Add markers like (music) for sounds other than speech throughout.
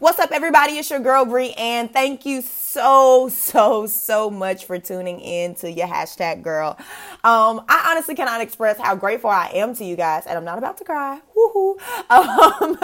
What's up, everybody? It's your girl Bree, and thank you so, (laughs) so, so much for tuning in to your hashtag girl. Um, I honestly cannot express how grateful I am to you guys, and I'm not about to cry. Woohoo! (laughs) Um,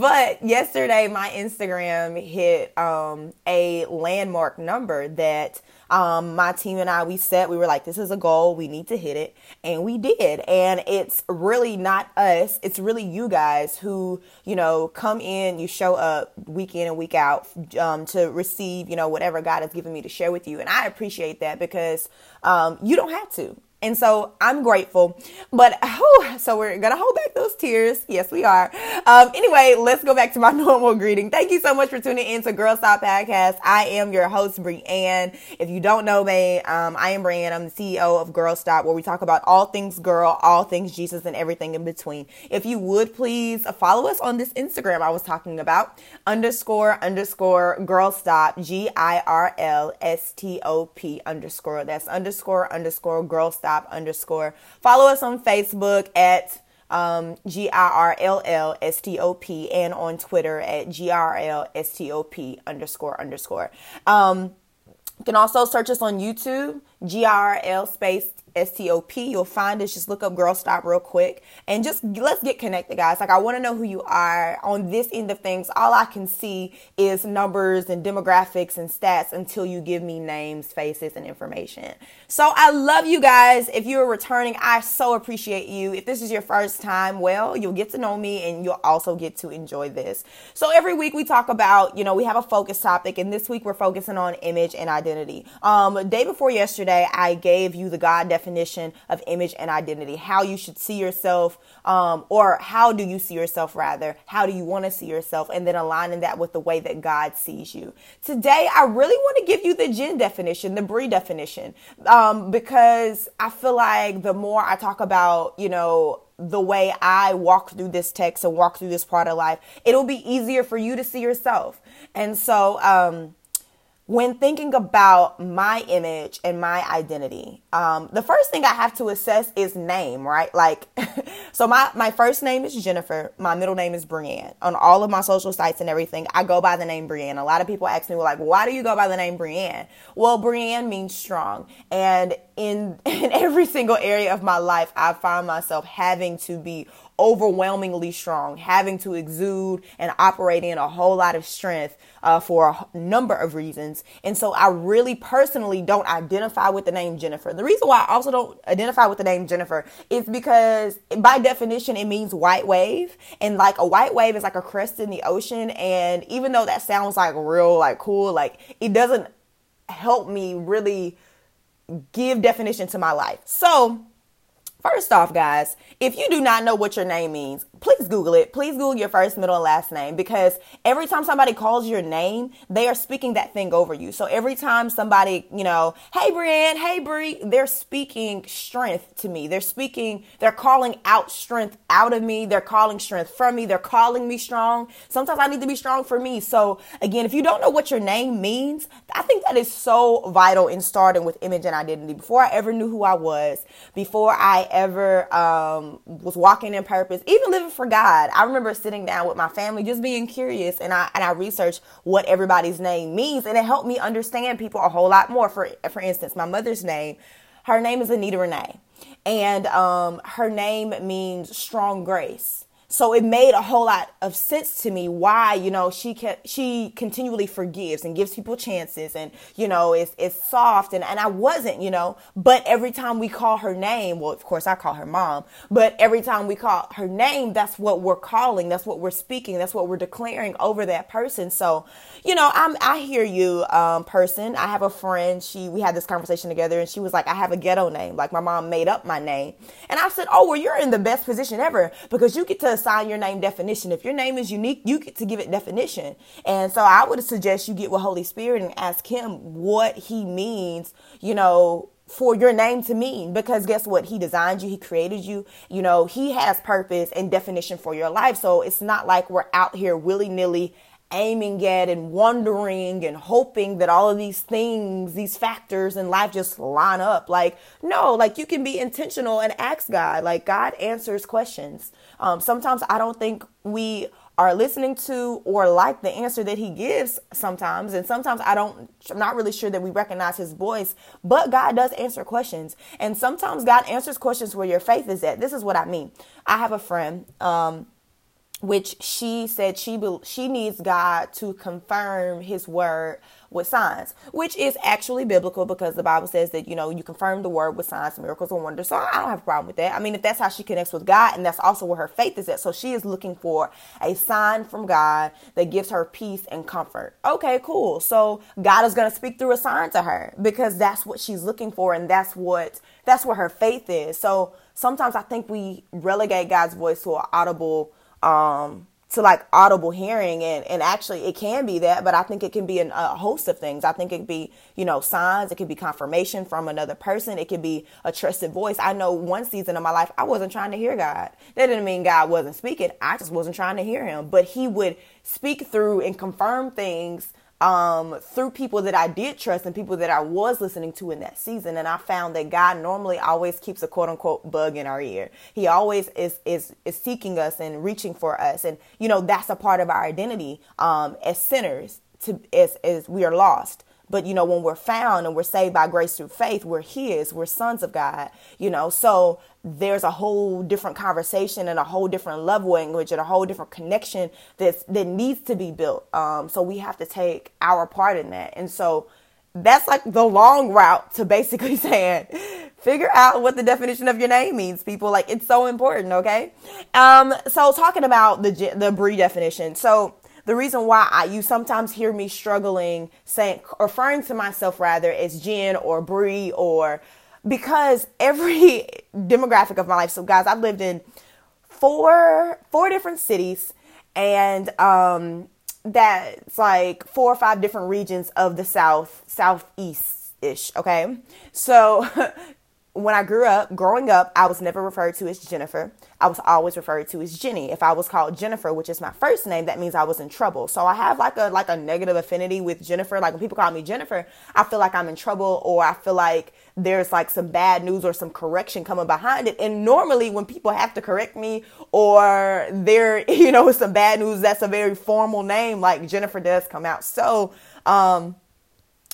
but yesterday, my Instagram hit um, a landmark number that um, my team and I, we set, we were like, this is a goal. We need to hit it. And we did. And it's really not us. It's really you guys who, you know, come in, you show up week in and week out um, to receive, you know, whatever God has given me to share with you. And I appreciate that because um, you don't have to. And so I'm grateful. But whew, so we're going to hold back those tears. Yes, we are. Um, anyway, let's go back to my (laughs) normal greeting. Thank you so much for tuning in to Girl Stop Podcast. I am your host, Brianne. If you don't know me, um, I am Brianne. I'm the CEO of Girl Stop, where we talk about all things girl, all things Jesus, and everything in between. If you would please follow us on this Instagram I was talking about, underscore, underscore, Girl Stop, G I R L S T O P underscore. That's underscore, underscore, Girl Stop stop underscore. Follow us on Facebook at um, G I R L L S T O P and on Twitter at G R L S T O P underscore underscore. Um, you can also search us on YouTube, G R L space STOP. You'll find us. Just look up Girl Stop real quick and just let's get connected, guys. Like, I want to know who you are. On this end of things, all I can see is numbers and demographics and stats until you give me names, faces, and information. So, I love you guys. If you're returning, I so appreciate you. If this is your first time, well, you'll get to know me and you'll also get to enjoy this. So, every week we talk about, you know, we have a focus topic, and this week we're focusing on image and identity. Um, day before yesterday, I gave you the God definition of image and identity, how you should see yourself, um, or how do you see yourself rather? How do you want to see yourself? And then aligning that with the way that God sees you. Today, I really want to give you the Jen definition, the Bree definition, um, because I feel like the more I talk about, you know, the way I walk through this text and walk through this part of life, it'll be easier for you to see yourself. And so, um, when thinking about my image and my identity, um, the first thing I have to assess is name, right? Like, (laughs) so my, my first name is Jennifer. My middle name is Brienne. On all of my social sites and everything, I go by the name Brienne. A lot of people ask me, well, like, why do you go by the name Brienne? Well, Brienne means strong. And in, (laughs) in every single area of my life, I find myself having to be overwhelmingly strong, having to exude and operate in a whole lot of strength uh, for a number of reasons. And so I really personally don't identify with the name Jennifer. The reason why I also don't identify with the name Jennifer is because by definition, it means white wave. And like a white wave is like a crest in the ocean. And even though that sounds like real, like cool, like it doesn't help me really give definition to my life. So, First off, guys, if you do not know what your name means, please Google it. Please Google your first, middle, and last name because every time somebody calls your name, they are speaking that thing over you. So every time somebody, you know, hey Brienne, hey Brie, they're speaking strength to me. They're speaking, they're calling out strength out of me. They're calling strength from me. They're calling me strong. Sometimes I need to be strong for me. So again, if you don't know what your name means, I think that is so vital in starting with image and identity. Before I ever knew who I was, before I ever um, was walking in purpose, even living for God. I remember sitting down with my family, just being curious, and I and I researched what everybody's name means, and it helped me understand people a whole lot more. For for instance, my mother's name, her name is Anita Renee, and um, her name means strong grace. So it made a whole lot of sense to me why, you know, she can, she continually forgives and gives people chances and, you know, is, is soft and, and I wasn't, you know, but every time we call her name, well, of course I call her mom, but every time we call her name, that's what we're calling. That's what we're speaking. That's what we're declaring over that person. So, you know, I'm, I hear you, um, person. I have a friend. She, we had this conversation together and she was like, I have a ghetto name. Like my mom made up my name. And I said, Oh, well, you're in the best position ever because you get to assign your name definition. If your name is unique, you get to give it definition. And so I would suggest you get with Holy Spirit and ask him what he means, you know, for your name to mean. Because guess what? He designed you. He created you. You know he has purpose and definition for your life. So it's not like we're out here willy-nilly aiming at and wondering and hoping that all of these things, these factors in life just line up. Like, no, like you can be intentional and ask God. Like, God answers questions. Um, sometimes I don't think we are listening to or like the answer that he gives sometimes. And sometimes I don't, I'm not really sure that we recognize his voice, but God does answer questions. And sometimes God answers questions where your faith is at. This is what I mean. I have a friend, um, which she said she she needs God to confirm His word with signs, which is actually biblical because the Bible says that you know you confirm the word with signs, miracles, and wonders. So I don't have a problem with that. I mean, if that's how she connects with God, and that's also where her faith is at, so she is looking for a sign from God that gives her peace and comfort. Okay, cool. So God is going to speak through a sign to her because that's what she's looking for, and that's what that's where her faith is. So sometimes I think we relegate God's voice to an audible um, to like audible hearing and, and actually it can be that but i think it can be an, a host of things. I think it could be you know signs it could be confirmation from another person it could be a trusted voice. I know one season of my life i wasn't trying to hear god. That didn't mean god wasn't speaking i just wasn't trying to hear him but he would speak through and confirm things um, through people that I did trust and people that I was listening to in that season. And I found that God normally always keeps a quote unquote bug in our ear. He always is, is, is seeking us and reaching for us. And, you know, that's a part of our identity, um, as sinners to, as, as we are lost. But you know, when we're found and we're saved by grace through faith, we're His, we're sons of God, you know. So there's a whole different conversation and a whole different love language and a whole different connection that's, that needs to be built. Um, so we have to take our part in that. And so that's like the long route to basically (laughs) saying, figure out what the definition of your name means, people. Like it's so important, okay? Um, so talking about the the Bree definition. So the reason why I, you sometimes hear me struggling saying, referring to myself rather as Jen or Bree or because every (laughs) demographic of my life. So guys, I've lived in four four different cities and um that's like four or five different regions of the south southeast ish okay so (laughs) when I grew up, growing up, I was never referred to as Jennifer. I was always referred to as Jenny. If I was called Jennifer, which is my first name, that means I was in trouble. So I have like a like a negative affinity with Jennifer. Like when people call me Jennifer, I feel like I'm in trouble or I feel like there's like some bad news or some correction coming behind it. And normally when people have to correct me or there, (laughs) you know, some bad news, that's a very formal name like Jennifer does come out. So, um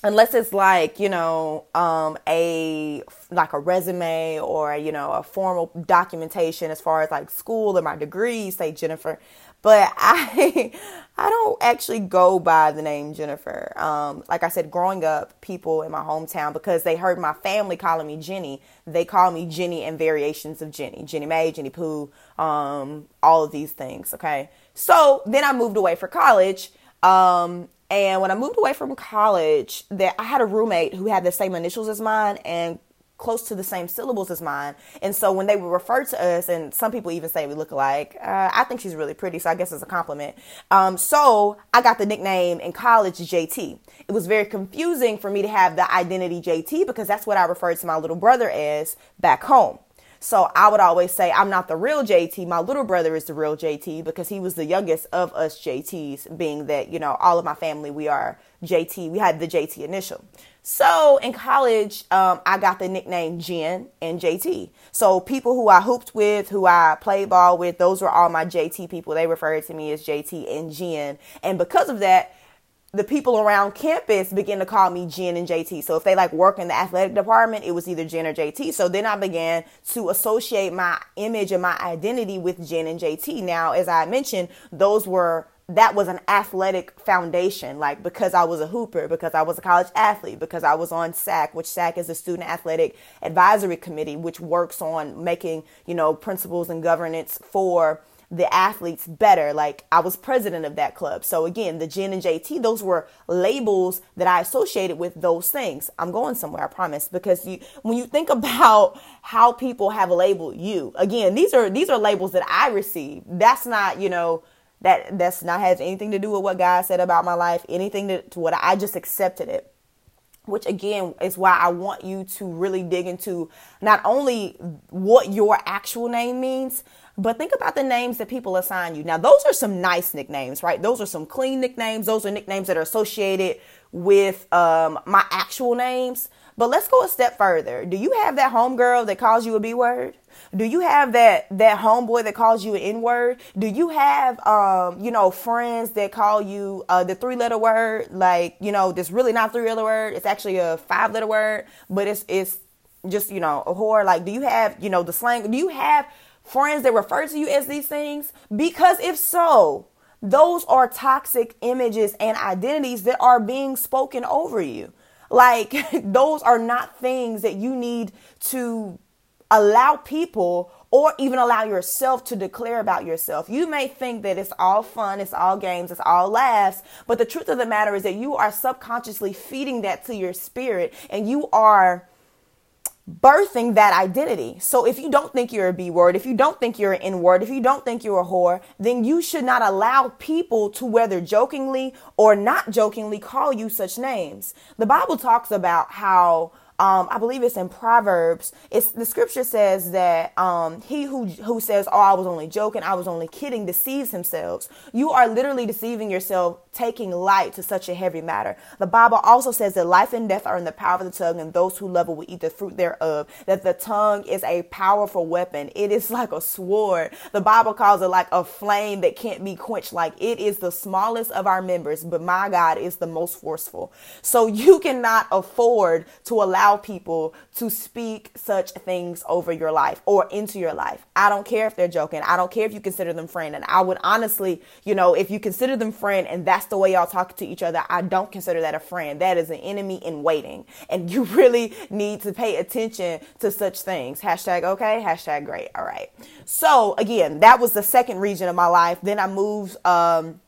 unless it's like you know um, a like a resume or you know a formal documentation as far as like school or my degree say jennifer but (laughs) i i don't actually go by the name jennifer. Um, like i said growing up people in my hometown because they heard my family calling me jenny they call me jenny and variations of jenny. Jenny may jenny pooh um, all of these things okay? So then i moved away for college um, and when I moved away from college, that I had a roommate who had the same initials as mine and close to the same syllables as mine. And so when they would refer to us, and some people even say we look alike, uh, I think she's really pretty, so I guess it's a compliment. Um, so I got the nickname in college JT. It was very confusing for me to have the identity JT because that's what I referred to my little brother as back home. So I would always say, I'm not the real JT. My little brother is the real JT because he was the youngest of us JTs, being that, you know, all of my family, we are JT. We had the JT initial. So in college, um, I got the nickname Jen and JT. So people who I hooped with, who I played ball with, those were all my JT people. They referred to me as JT and Jen. And because of that, the people around campus begin to call me Jen and JT. So if they like work in the athletic department, it was either Jen or JT. So then I began to associate my image and my identity with Jen and JT. Now, as I mentioned, those were that was an athletic foundation, like because I was a hooper, because I was a college athlete, because I was on SAC, which SAC is the Student Athletic Advisory Committee, which works on making, you know, principles and governance for the athletes better. Like I was president of that club. So again, the Jen and JT, those were labels that I associated with those things. I'm going somewhere, I promise, because you, when you think (laughs) about how people have labeled you, again, these are, these are labels that I received. That's not, you know, that that's not has anything to do with what God said about my life, anything to, to what I just accepted it which again is why I want you to really dig into not only what your actual name means, but think about the names that people assign you. Now, those are some nice nicknames, right? Those are some clean nicknames. Those are nicknames that are associated with um, my actual names. But let's go a step further. Do you have that homegirl that calls you a B word? Do you have that that homeboy that calls you an N word? Do you have um, you know, friends that call you uh, the three letter word? Like, you know, this really not three letter word. It's actually a five letter word, but it's it's just, you know, a whore. Like, do you have, you know, the slang? Do you have friends that refer to you as these things? Because if so, those are toxic images and identities that are being spoken over you. Like, (laughs) those are not things that you need to allow people or even allow yourself to declare about yourself. You may think that it's all fun, it's all games, it's all laughs, but the truth of the matter is that you are subconsciously feeding that to your spirit and you are birthing that identity. So if you don't think you're a B word, if you don't think you're an N word, if you don't think you're a whore, then you should not allow people to whether jokingly or not jokingly call you such names. The Bible talks about how um, I believe it's in Proverbs. It's the scripture says that um, he who who says, "Oh, I was only joking, I was only kidding," deceives himself. You are literally deceiving yourself, taking light to such a heavy matter. The Bible also says that life and death are in the power of the tongue, and those who love it will eat the fruit thereof. That the tongue is a powerful weapon. It is (laughs) like a sword. The Bible calls it like a flame that can't be quenched. Like it is the smallest of our members, but my God is the most forceful. So you cannot afford to allow allow people to speak such things over your life or into your life. I don't care if they're joking. I don't care if you consider them friend. And I would honestly, you know, if you consider them friend and that's the way y'all talk to each other, I don't consider that a friend. That is an enemy in waiting. And (laughs) you really need to pay attention to such things. Hashtag okay, hashtag great. All right. So again, that was the second region of my life. Then I moved um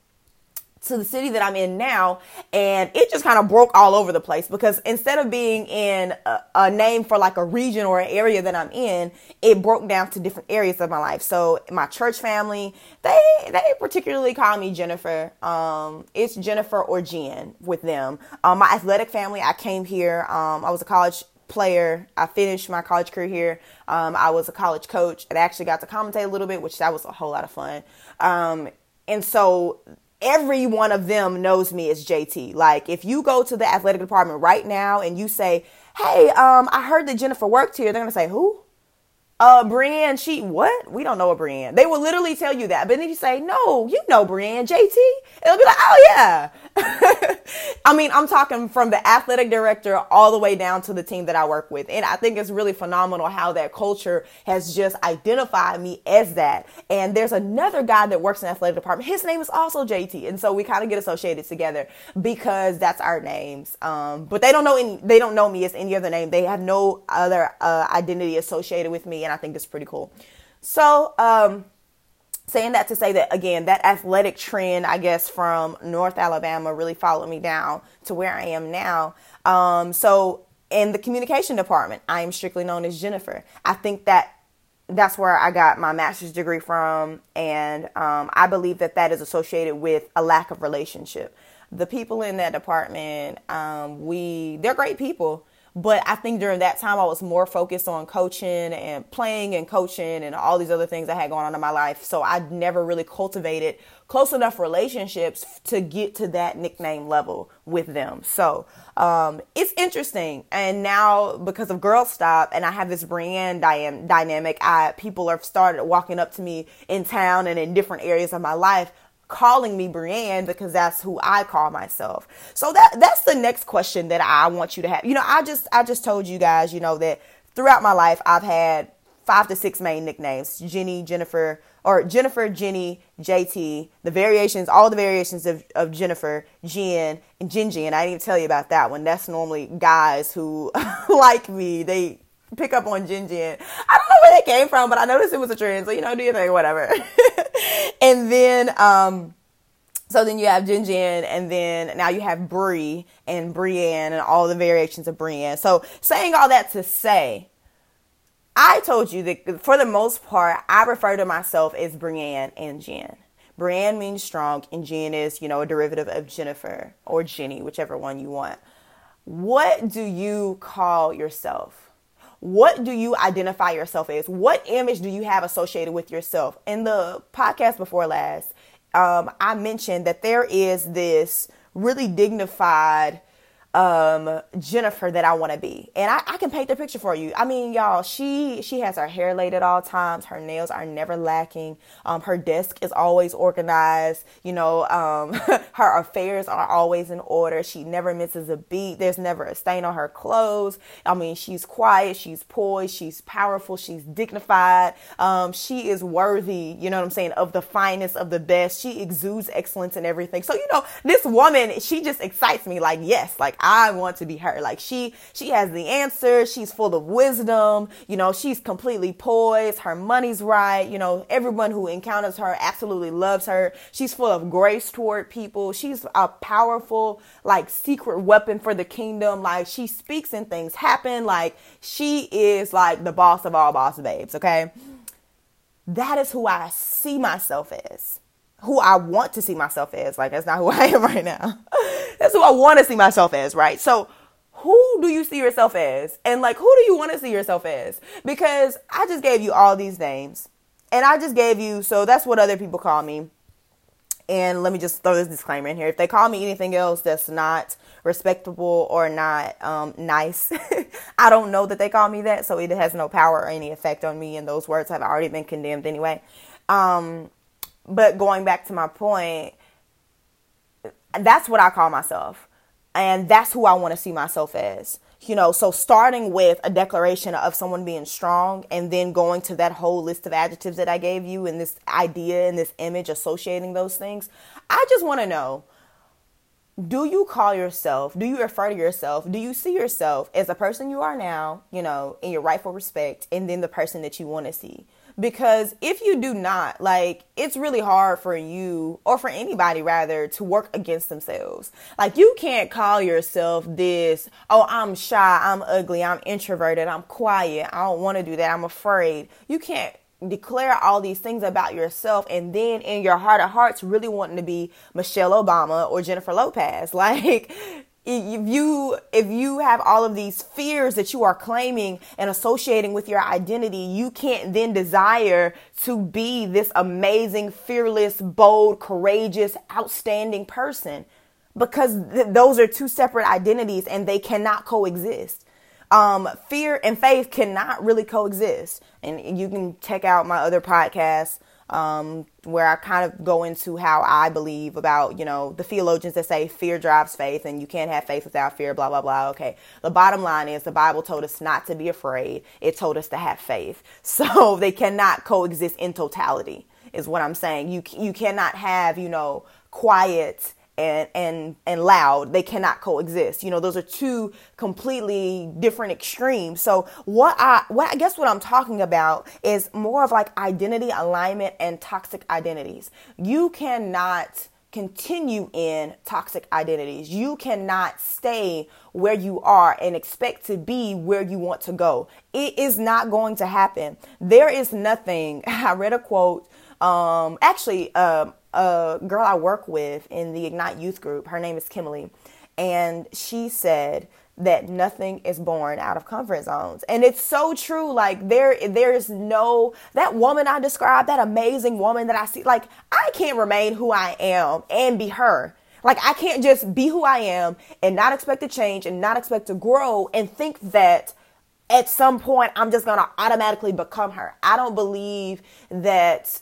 to the city that I'm in now, and it just kind of broke all over the place because instead of being in a, a, name for like a region or an area that I'm in, it broke down to different areas of my life. So my church family, they they particularly call me Jennifer. Um, it's Jennifer or Jen with them. Um, my athletic family, I came here. Um, I was a college player. I finished my college career here. Um, I was a college coach and I actually got to commentate a little bit, which that was a whole lot of fun. Um, and so every one of them knows me as JT. Like if you go to the athletic department right now and you say, "Hey, um, I heard that Jennifer worked here," they're gonna say, "Who?" Uh, Brienne, she what? We don't know a Brienne. They will literally tell you that. But then you say, no, you know Brienne, JT. It'll be like, oh yeah. (laughs) I mean, I'm talking from the athletic director all the way down to the team that I work with. And I think it's really phenomenal how that culture has just identified me as that. And there's another guy that works in the athletic department. His name is also JT. And so we kind of get associated together because that's our names. Um, but they don't know any, they don't know me as any other name. They have no other uh, identity associated with me. And I think it's pretty cool. So, um, saying that to say that again, that athletic trend, I guess, from North Alabama really followed me down to where I am now. Um, so in the communication department, I am strictly known as Jennifer. I think that that's where I got my master's degree from, and um, I believe that that is associated with a lack of relationship. The people in that department, um, we they're great people but I think during that time, I was more focused on coaching and playing and coaching and all these other things I had going on in my life. So I never really cultivated close enough relationships to get to that nickname level with them. So um, it's interesting. And now because of Girl Stop and I have this brand dynamic, I people have started walking up to me in town and in different areas of my life calling me Brienne because that's who I call myself. So that that's the next question that I want you to have. You know, I just I just told you guys, you know, that throughout my life I've had five to six main nicknames. Jenny, Jennifer, or Jennifer, Jenny, JT, the variations, all the variations of, of Jennifer, Jen, and Gingy. And I didn't even tell you about that one. That's normally guys who (laughs) like me. They pick up on Jin Jin. I don't know where that came from, but I noticed it was a trend. So, you know, do your thing, whatever. (laughs) and then, um, so then you have Jin Jin, and then now you have Brie and Brienne and all the variations of Brienne. So saying all that to say, I told you that for the most part, I refer to myself as Brienne and Jen. Brienne means strong, and Jen is, you know, a derivative of Jennifer or Jenny, whichever one you want. What do you call yourself? What do you identify yourself as? What image do you have associated with yourself? In the podcast before last, um, I mentioned that there is this really dignified um, Jennifer that I want to be. And I, I, can paint the picture for you. I mean, y'all, she she has her hair laid at all times. Her nails are never lacking. Um, her desk is always organized. You know, um, (laughs) her affairs are always in order. She never misses a beat. There's never a stain on her clothes. I mean, she's quiet. She's poised. She's powerful. She's dignified. Um, she is worthy. You know what I'm saying? Of the finest, of the best. She exudes excellence in everything. So you know, this woman, she just excites me. Like yes, like I want to be her. Like she she has the answer. She's full of wisdom. You know, she's completely poised. Her money's right. You know, everyone who encounters her absolutely loves her. She's full of grace toward people. She's a powerful like secret weapon for the kingdom. Like she speaks and things happen. Like she is like the boss of all boss babes, okay? That is who I see myself as who I want to see myself as. Like that's not who (laughs) I am right now. that's who I want to see myself as, right? So who do you see yourself as? And like who do you want to see yourself as? Because I just gave you all these names. And I just gave you so that's what other people call me. And let me just throw this disclaimer in here. If they call me anything else that's not respectable or not um, nice, (laughs) I don't know that they call me that. So it has no power or any effect on me. And those words have already been condemned anyway. Um, but going back to my point, that's what I call myself. And that's who I want to see myself as. You know, so starting with a declaration of someone being strong and then going to that whole list of adjectives that I gave you and this idea and this image associating those things, I just want to know do you call yourself, do you refer to yourself, do you see yourself as the person you are now, you know, in your rightful respect, and then the person that you want to see? Because if you do not, like, it's really hard for you or for anybody rather to work against themselves. Like, you can't call yourself this, oh, I'm shy, I'm ugly, I'm introverted, I'm quiet, I don't want to do that, I'm afraid. You can't declare all these things about yourself and then in your heart of hearts really wanting to be Michelle Obama or Jennifer Lopez. (laughs) Like if you if you have all of these fears that you are claiming and associating with your identity you can't then desire to be this amazing fearless bold courageous outstanding person because th- those are two separate identities and they cannot coexist. Um, fear and faith cannot really coexist. And you can check out my other podcasts um, where I kind of go into how I believe about, you know, the theologians that say fear drives faith and you can't have faith without fear, blah, blah, blah. Okay. The bottom line is the Bible told us not to be afraid. It told us to have faith. (laughs) So they cannot coexist in totality is what I'm saying. You, you cannot have, you know, quiet and and and loud they cannot coexist. You know those are two completely different extremes. So what i what i guess what i'm talking about is more of like identity alignment and toxic identities. You cannot continue in toxic identities. You cannot stay where you are and expect to be where you want to go. It is not going to happen. There is nothing (laughs) i read a quote um actually um a girl I work with in the Ignite Youth Group. Her name is Kimberly. And she said that nothing is born out of comfort zones. And it's so true. Like there there's no that woman I described, that amazing woman that I see, like I can't remain who I am and be her. Like I can't just be who I am and not expect to change and not expect to grow and think that at some point I'm just going to automatically become her. I don't believe that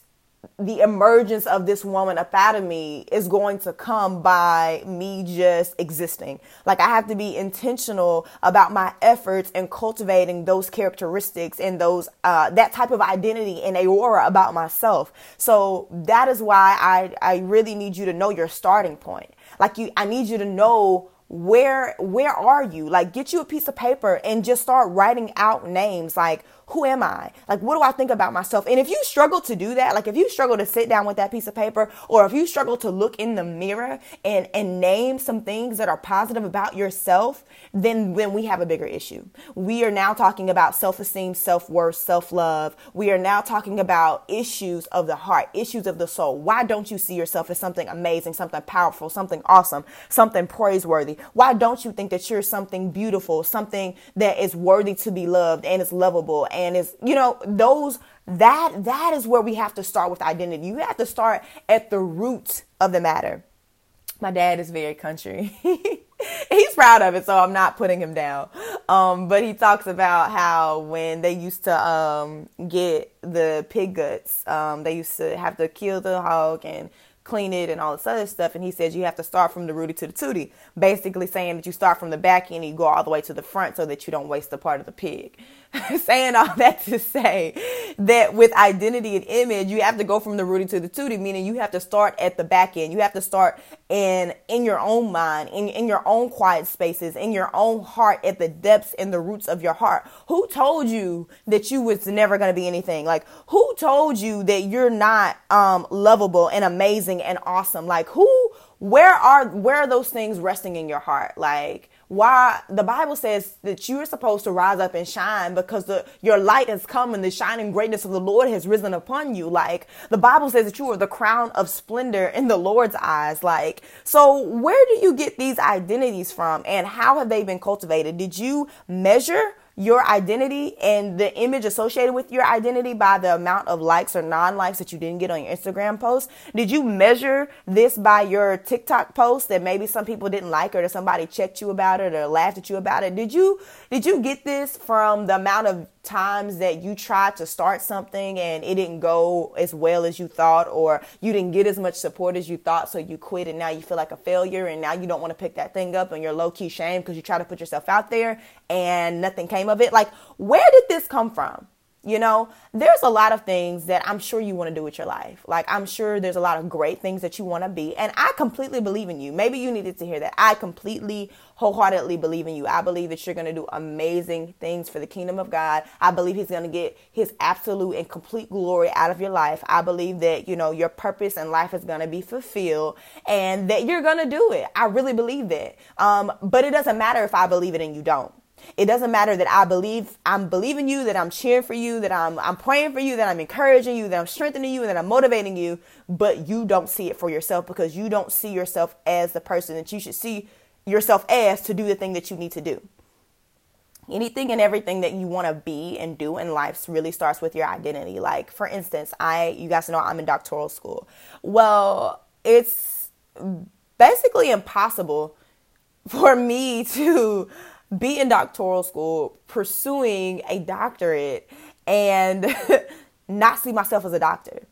the emergence of this woman up out of me is going to come by me just existing. Like I have to be intentional about my efforts in cultivating those characteristics and those uh, that type of identity and aura about myself. So that is why I I really need you to know your starting point. Like you, I need you to know where where are you like get you a piece of paper and just start writing out names like who am I? Like, what do I think about myself? And if you struggle to do that, like if you struggle to sit down with that piece of paper, or if you struggle to look in the mirror and, and name some things that are positive about yourself, then, then we have a bigger issue. We are now talking about self esteem, self worth, self love. We are now talking about issues of the heart, issues of the soul. Why don't you see yourself as something amazing, something powerful, something awesome, something praiseworthy? Why don't you think that you're something beautiful, something that is worthy to be loved and is lovable and and is you know those that that is where we have to start with identity you have to start at the root of the matter my dad is very country (laughs) he's proud of it, so I'm not putting him down. Um, but he talks about how when they used to um, get the pig guts, um, they used to have to kill the hog and clean it and all this other stuff. And he says you have to start from the rooty to the tooty, basically saying that you start from the back end and you go all the way to the front so that you don't waste the part of the pig. (laughs) saying all that to say that with identity and image, you have to go from the rooty to the tooty, meaning you have to start at the back end. You have to start in in your own mind, in, in your own quiet spaces, in your own heart, at the depths and the roots of your heart. Who told you that you was never gonna be anything? Like who told you that you're not um lovable and amazing and awesome? Like who where are where are those things resting in your heart? Like why the Bible says that you're supposed to rise up and shine because the your light has come and the shining greatness of the Lord has risen upon you. Like the Bible says that you are the crown of splendor in the Lord's eyes. Like, so where do you get these identities from and how have they been cultivated? Did you measure your identity and the image associated with your identity by the amount of likes or non-likes that you didn't get on your Instagram post? Did you measure this by your TikTok post that maybe some people didn't like or that somebody checked you about it or laughed at you about it? Did you did you get this from the amount of times that you tried to start something and it didn't go as well as you thought or you didn't get as much support as you thought so you quit and now you feel like a failure and now you don't want to pick that thing up and you're low key shame because you try to put yourself out there and nothing came of it? Like where did this come from you know, there's a lot of things that I'm sure you want to do with your life. Like, I'm sure there's a lot of great things that you want to be. And I completely believe in you. Maybe you needed to hear that. I completely, wholeheartedly believe in you. I believe that you're going to do amazing things for the kingdom of God. I believe He's going to get His absolute and complete glory out of your life. I believe that, you know, your purpose in life is going to be fulfilled and that you're going to do it. I really believe that. Um, but it doesn't matter if I believe it and you don't. It doesn't matter that I believe I'm believing you, that I'm cheering for you, that I'm I'm praying for you, that I'm encouraging you, that I'm strengthening you, and that I'm motivating you, but you don't see it for yourself because you don't see yourself as the person that you should see yourself as to do the thing that you need to do. Anything and everything that you want to be and do in life really starts with your identity. Like for instance, I you guys know I'm in doctoral school. Well, it's basically impossible for me (laughs) to be in doctoral school, pursuing a doctorate, and (laughs) not see myself as a doctor.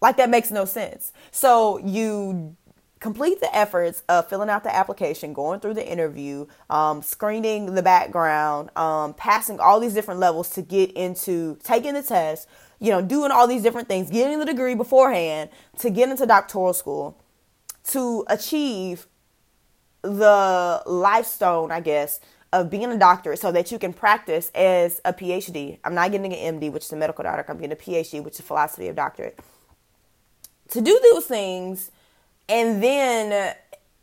Like that makes no sense. So you complete the efforts of filling out the application, going through the interview, um, screening the background, um, passing all these different levels to get into taking the test, you know, doing all these different things, getting the degree beforehand to get into doctoral school, to achieve the life stone, I guess, of being a doctor so that you can practice as a PhD. I'm not getting an MD, which is a medical doctor. I'm getting a PhD, which is a philosophy of doctorate. To do those things and then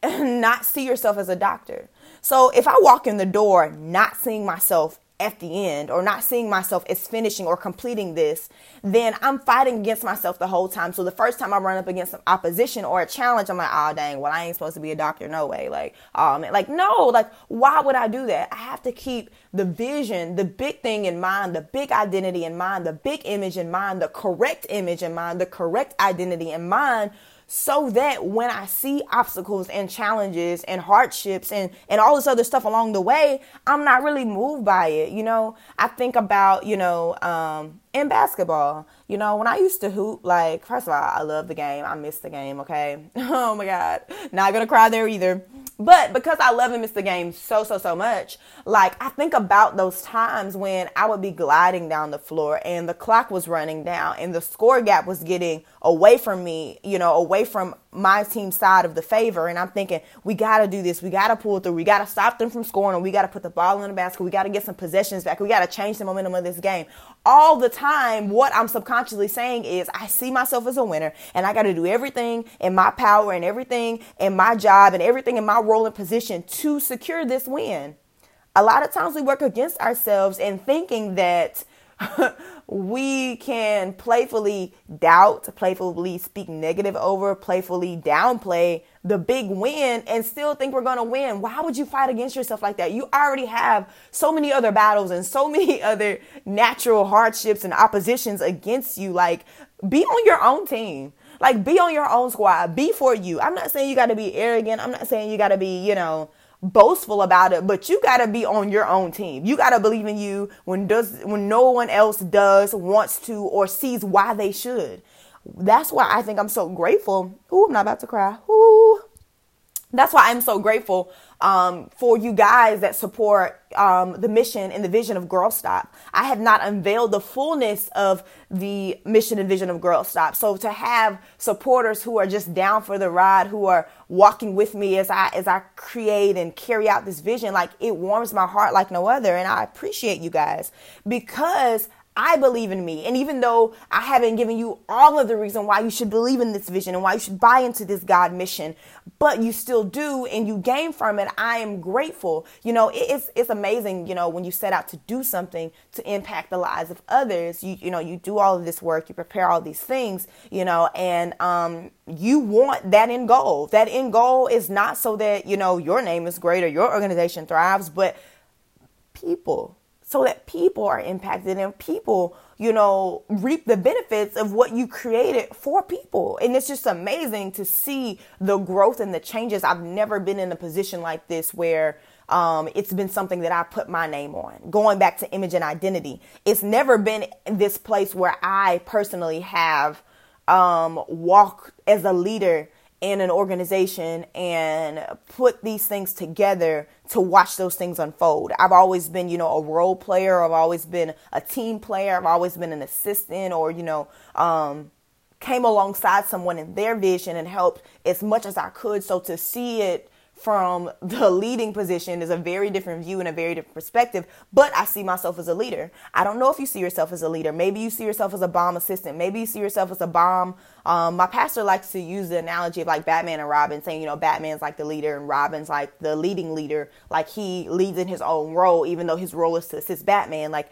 (laughs) not see yourself as a doctor. So if I walk in the door not seeing myself at the end or not seeing myself as finishing or completing this, then I'm fighting against myself the whole time. So the first time I run up against some opposition or a challenge, I'm like, oh dang, well I ain't supposed to be a doctor, no way. Like, oh man, like no, like why would I do that? I have to keep the vision, the big thing in mind, the big identity in mind, the big image in mind, the correct image in mind, the correct identity in mind so that when I see obstacles and challenges and hardships and, and all this other stuff along the way, I'm not really moved by it. You know, I think about, you know, um, in basketball, you know, when I used to hoop, like, first of all, I love the game. I miss the game, okay? (laughs) oh my God. Not gonna cry there either. But because I love and miss the game so, so, so much, like I think about those times when I would be gliding down the floor and the clock was running down and the score gap was getting away from me, you know, away from my team side of the favor. And I'm thinking, we got to do this. We got to pull through. We got to stop them from scoring we got to put the ball in the basket. We got to get some possessions back. We got to change the momentum of this game. All the time, what I'm subconsciously saying is, I see myself as a winner and I got to do everything in my power and everything in my job and everything in my role and position to secure this win. A lot of times we work against ourselves in thinking that (laughs) we can playfully doubt, playfully speak negative over, playfully downplay the big win and still think we're going to win. Why would you fight against yourself like that? You already have so many other battles and so (laughs) many other natural hardships and oppositions against you. Like, be on your own team. Like, be on your own squad. Be for you. I'm not saying you got to be arrogant. I'm not saying you got to be, you know, boastful about it, but you got to be on your own team. You got to believe in you when does when no one else does, wants to or sees why they should. That's why I think I'm so grateful. Ooh, I'm not about to cry. Ooh. That's why I'm so grateful um, for you guys that support um, the mission and the vision of Girl Stop. I have not unveiled the fullness of the mission and vision of Girl Stop. So to have supporters who are just down for the ride, who are walking with me as I as I create and carry out this vision, like it warms my heart like no other. And I appreciate you guys because I believe in me. And even though I haven't given you all of the reason why you should believe in this vision and why you should buy into this God mission, but you still do and you gain from it, I am grateful. You know, it's it's amazing, you know, when you set out to do something to impact the lives of others. You you know, you do all of this work, you prepare all these things, you know, and um you want that end goal. That end goal is not so that, you know, your name is great or your organization thrives, but people so that people are impacted and people, you know, reap the benefits of what you created for people. And it's just amazing to see the growth and the changes. I've never been in a position like this where um, it's been something that I put my name on. Going back to image and identity, it's never been this place where I personally have um, walked as a leader in an organization and put these things together to watch those things unfold. I've always been, you know, a role player. I've always been a team player. I've always been an assistant or, you know, um, came alongside someone in their vision and helped as much as I could. So to see it from the leading position is a very different view and a very different perspective. But I see myself as a leader. I don't know if you see yourself as a leader. Maybe you see yourself as a bomb assistant. Maybe you see yourself as a bomb. Um, my pastor likes to use the analogy of like Batman and Robin, saying, you know, Batman's like the leader and Robin's like the leading leader. Like he leads in his own role, even though his role is to assist Batman. Like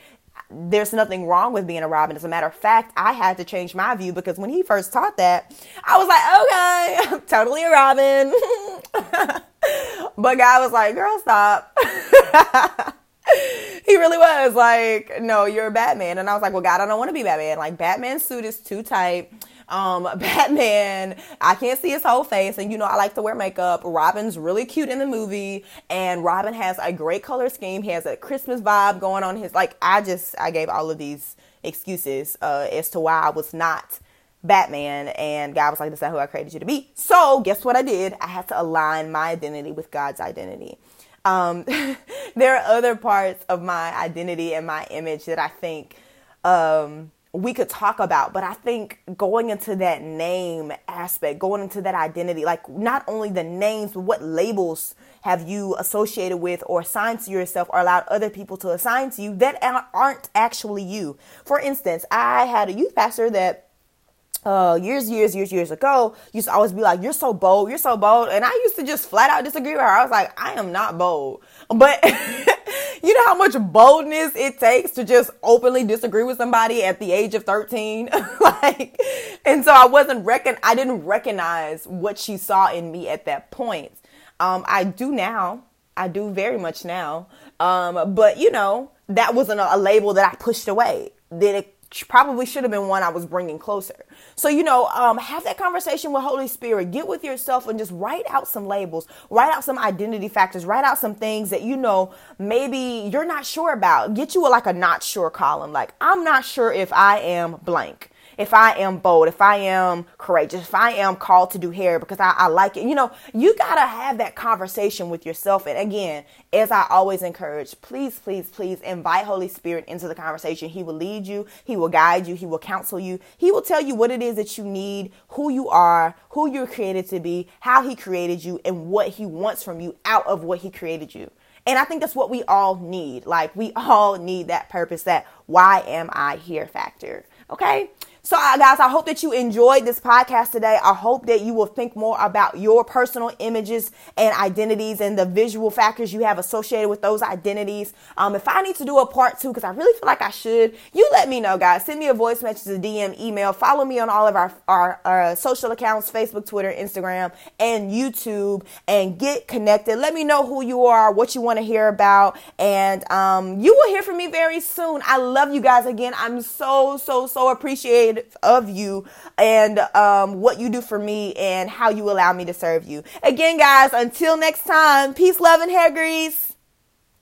there's nothing wrong with being a Robin. As a matter of fact, I had to change my view because when he first taught that, I was like, okay, (laughs) I'm totally a Robin. (laughs) but God was like, girl, stop. (laughs) he really was like, no, you're a Batman. And I was like, well, God, I don't want to be Batman. Like, Batman's suit is too tight. Um, (laughs) Batman, I can't see his whole face. And, you know, I like to wear makeup. Robin's really cute in the movie. And Robin has a great color scheme. He has a Christmas vibe going on his, like, I just, I gave all of these excuses, uh, as to why I was not Batman, and God was like, "This is who I created you to be." So, guess what I did? I had to align my identity with God's identity. Um, (laughs) there are other parts of my identity and my image that I think um, we could talk about, but I think going into that name aspect, going into that identity, like not only the names, but what labels have you associated with or assigned to yourself or allowed other people to assign to you that aren't actually you. For instance, I had a youth pastor that uh, years, years, years, years ago, used to always be like, "You're so bold, you're so bold," and I used to just flat out disagree with her. I was like, "I am not bold," but (laughs) you know how much boldness it takes to just openly disagree with somebody at the age of thirteen, (laughs) like, and so I wasn't reckon, I didn't recognize what she saw in me at that point. Um, I do now. I do very much now. Um, but you know, that wasn't a, a label that I pushed away. That it probably should have been one I was bringing closer. So, you know, um, have that conversation with Holy Spirit. Get with yourself and just write out some labels, write out some identity factors, write out some things that you know maybe you're not sure about. Get you a, like a not sure column. Like, I'm not sure if I am blank if I am bold, if I am courageous, if I am called to do hair because I, I like it. You know, you got to have that conversation with yourself. And again, as I always encourage, please, please, please invite Holy Spirit into the conversation. He will lead you, He will guide you, He will counsel you, He will tell you what it is that you need, who you are, who you're created to be, how He created you, and what He wants from you out of what He created you. And I think that's what we all need. Like, we all need that purpose, that why am I here factor. Okay? So, guys, I hope that you enjoyed this podcast today. I hope that you will think more about your personal images and identities and the visual factors you have associated with those identities. Um, if I need to do a part two, because I really feel like I should, you let me know, guys. Send me a voice message, a DM, email. Follow me on all of our, our, our social accounts Facebook, Twitter, Instagram, and YouTube, and get connected. Let me know who you are, what you want to hear about, and um, you will hear from me very soon. I love you guys again. I'm so, so, so appreciated of you and um, what you do for me and how you allow me to serve you. Again, guys, until next time, peace, love, and hair grease.